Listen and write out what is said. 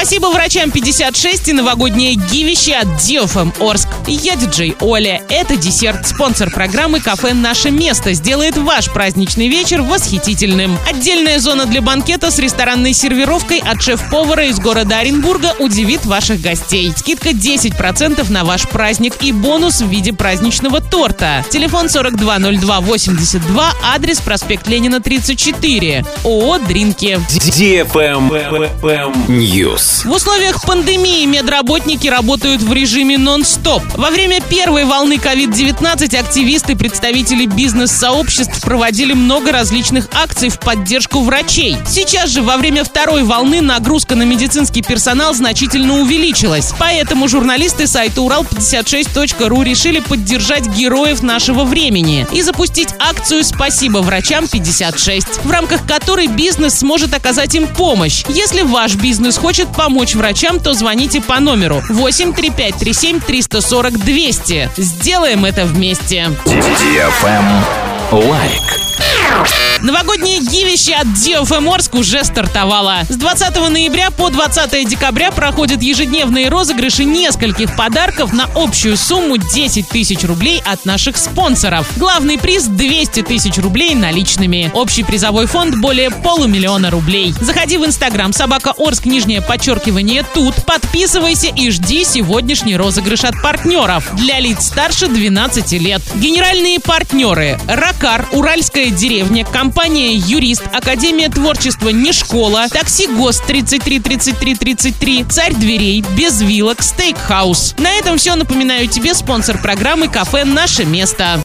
Спасибо врачам 56 и новогоднее гивище от Диофэм Орск. Я диджей Оля. Это десерт. Спонсор программы «Кафе Наше место» сделает ваш праздничный вечер восхитительным. Отдельная зона для банкета с ресторанной сервировкой от шеф-повара из города Оренбурга удивит ваших гостей. Скидка 10% на ваш праздник и бонус в виде праздничного торта. Телефон 420282, адрес проспект Ленина 34. ООО «Дринки». News. В условиях пандемии медработники работают в режиме нон-стоп. Во время первой волны COVID-19 активисты, представители бизнес-сообществ проводили много различных акций в поддержку врачей. Сейчас же, во время второй волны, нагрузка на медицинский персонал значительно увеличилась. Поэтому журналисты сайта Урал56.ру решили поддержать героев нашего времени и запустить акцию «Спасибо врачам 56», в рамках которой бизнес сможет оказать им помощь. Если ваш бизнес хочет помочь врачам, то звоните по номеру 8 3537 340 200. Сделаем это вместе. Лайк. Новогоднее гивище от DFM Орск уже стартовало. С 20 ноября по 20 декабря проходят ежедневные розыгрыши нескольких подарков на общую сумму 10 тысяч рублей от наших спонсоров. Главный приз 200 тысяч рублей наличными. Общий призовой фонд более полумиллиона рублей. Заходи в инстаграм собака Орск, нижнее подчеркивание тут. Подписывайся и жди сегодняшний розыгрыш от партнеров. Для лиц старше 12 лет. Генеральные партнеры. Ракар, Уральская деревня, компания «Юрист», Академия творчества «Не школа», такси ГОСТ 33 33 33, Царь дверей, Без вилок, Стейкхаус. На этом все. Напоминаю тебе спонсор программы «Кафе Наше место».